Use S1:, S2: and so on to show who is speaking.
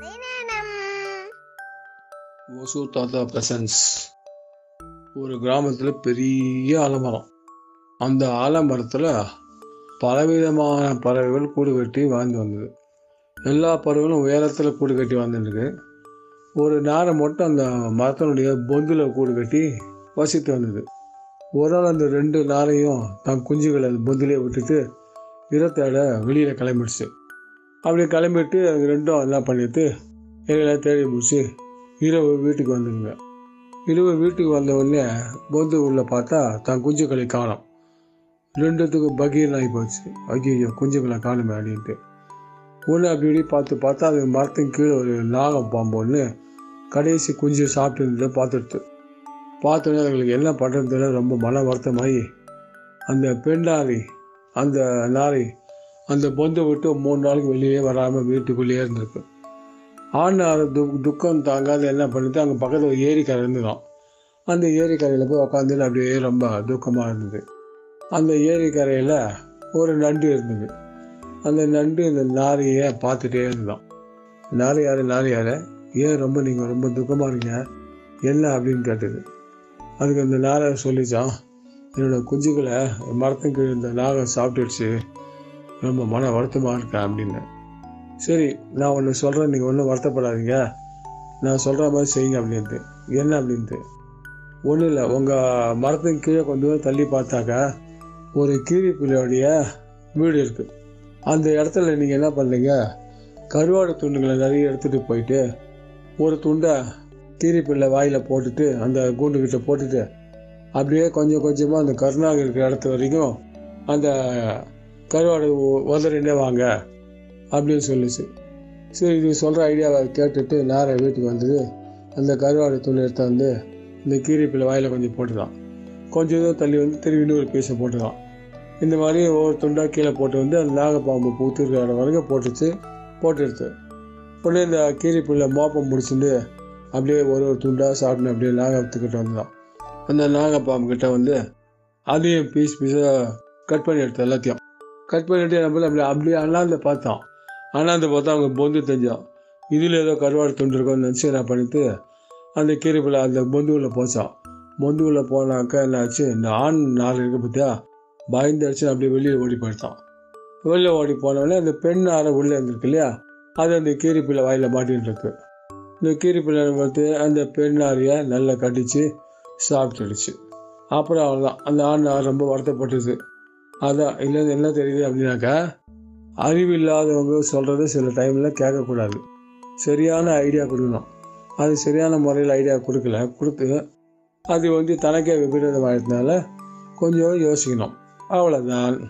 S1: கதை நேரம்
S2: தாத்தா பிரசன்ஸ் ஒரு கிராமத்தில் பெரிய ஆலமரம். அந்த ஆலமரத்தில் பலவிதமான பறவைகள் கூடு கட்டி வாழ்ந்து வந்தது. எல்லா பறவைகளும் உயரத்தில் கூடு கட்டி வாழ்ந்துருக்கு ஒரு நேரம் மட்டும் அந்த மரத்தினுடைய பொந்தில் கூடு கட்டி வசித்து வந்தது. ஒரு நாள் அந்த ரெண்டு நாளையும் தன் குஞ்சுகளை அந்த பொந்திலே விட்டுட்டு இரத்தோட வெளியில் கிளம்பிடுச்சு. அப்படி கிளம்பிட்டு அது ரெண்டும் எல்லாம் பண்ணிட்டு எல்லாம் தேடி முடிச்சு இரவு வீட்டுக்கு வந்துடுங்க. இரவு வீட்டுக்கு வந்த உடனே பொந்து உள்ள பார்த்தா தன் குஞ்சுக்களை காணும். ரெண்டுத்துக்கு பகீர்னு ஆகி போச்சு. ஐயோ குஞ்சுகளை காணுமே அப்படின்ட்டு. ஒன்று அப்படி இப்படி பார்த்து பார்த்தா அது மரத்தின் கீழே ஒரு நாகம் பாம்பு ஒன்று கடைசி குஞ்சு சாப்பிட்டு இருந்ததை பார்த்துடுது பார்த்தோன்னே அதுங்களுக்கு என்ன பண்ணுறதுன்னு ரொம்ப மன வருத்தமாகி அந்த பெண்ணாரி அந்த நாரி அந்த பொந்தை விட்டு மூணு நாளைக்கு வெளியே வராமல் வீட்டுக்குள்ளேயே இருந்திருப்பேன் ஆண் து துக்கம் தாங்காத என்ன பண்ணிட்டு அங்கே பக்கத்தில் ஒரு ஏரிக்கரை இருந்துதான் அந்த ஏரிக்கரையில் போய் உக்காந்துட்டு அப்படியே ரொம்ப துக்கமாக இருந்தது. அந்த ஏரிக்கரையில் ஒரு நண்டு இருந்தது. அந்த நண்டு இந்த நாரையை பார்த்துட்டே இருந்தான் நாரையார் நாரையார் ஏன் ரொம்ப நீங்கள் ரொம்ப துக்கமாக இருக்கீங்க? என்ன அப்படின்னு கேட்டது. அதுக்கு அந்த நாரை சொல்லிச்சான் என்னோட குஞ்சுகளை மரத்தின் கீழ் இந்த நாகம் சாப்பிட்டுடுச்சு. ரொம்ப மன வருத்தமாக இருக்கேன் அப்படின்னு. சரி நான் ஒன்று சொல்கிறேன் நீங்கள் ஒன்றும் வருத்தப்படாதீங்க. நான் சொல்கிற மாதிரி செய்யுங்க அப்படின்ட்டு. என்ன அப்படின்ட்டு? ஒன்றும் இல்லை உங்கள் மரத்தின் கீழே கொஞ்சம் தூரம் தள்ளி பார்த்தாக்கா ஒரு கீரி பிள்ளையோடைய வீடு இருக்குது அந்த இடத்துல நீங்கள் என்ன பண்ணுறீங்க கருவாடு துண்டுகளை நிறைய எடுத்துகிட்டு போயிட்டு ஒரு துண்டை கீரி பிள்ளை வாயில் போட்டுட்டு அந்த கூண்டுக்கிட்ட போட்டுட்டு அப்படியே கொஞ்சம் கொஞ்சமாக அந்த கருணாக இருக்கிற இடத்து வரைக்கும் அந்த கருவாடு உதறினே வாங்க அப்படின்னு சொல்லிச்சு. சரி இது சொல்கிற ஐடியாவை கேட்டுட்டு நேராக வீட்டுக்கு வந்தது அந்த கருவாடு துணி எடுத்து வந்து இந்த கீரிப்பில் வாயில் கொஞ்சம் போட்டுதான். கொஞ்சம் தூரம் தள்ளி வந்து திரும்பி இன்னொரு பீஸை போட்டுதான். இந்த மாதிரி ஒவ்வொரு துண்டாக கீழே போட்டு வந்து அந்த நாகப்பாம்பு பூத்துருக்கிற இடம் வரைக்கும் போட்டுச்சு போட்டு உடனே இந்த கீரிப்பில்லை மோப்பம் முடிச்சுட்டு அப்படியே ஒரு ஒரு துண்டாக சாப்பிட்டு அப்படியே நாகத்துக்கிட்ட வந்துதான். அந்த நாகப்பாம்பு கிட்ட வந்து அதையும் பீஸ் பீஸாக கட் பண்ணி எடுத்து எல்லாத்தையும். கட் பண்ணிட்டு நம்ம அப்படியே அப்படியே அண்ணாந்து பார்த்தோம் அண்ணாந்து பார்த்தா அவங்க பொந்து தெரிஞ்சோம் இதில் ஏதோ கருவாடு துண்டு இருக்கும்னு நினச்சி நான் பண்ணிட்டு அந்த கீரைப்பில் அந்த பொந்துவில் போச்சோம் பொந்துவில் போனாக்கா என்னாச்சு? இந்த ஆண் நாள் இருக்க பார்த்தியா பயந்து அடிச்சு அப்படியே வெளியில் ஓடி போயிட்டோம் வெளியில் ஓடி போனவொடனே அந்த பெண் ஆறை உள்ளே இருந்திருக்கு இல்லையா? அது அந்த கீரிப்பிள்ளை வாயில் மாட்டின்னு இருக்கு. இந்த கீரிப்பிள்ளை பார்த்து அந்த பெண் ஆறையை நல்லா கடித்து சாப்பிட்டுடுச்சு. அப்புறம் அவ்வளோதான் அந்த ஆண் ஆறு ரொம்ப வருத்தப்பட்டுச்சு அதான் இல்லை என்ன தெரியுது அப்படின்னாக்கா அறிவு இல்லாதவங்க சொல்கிறத சில டைமில் கேட்கக்கூடாது. சரியான ஐடியா கொடுக்கணும். அது சரியான முறையில் ஐடியா கொடுக்கல கொடுத்து அது வந்து தனக்கே விபரீதமாகிறதுனால கொஞ்சம் யோசிக்கணும். அவ்வளோதான்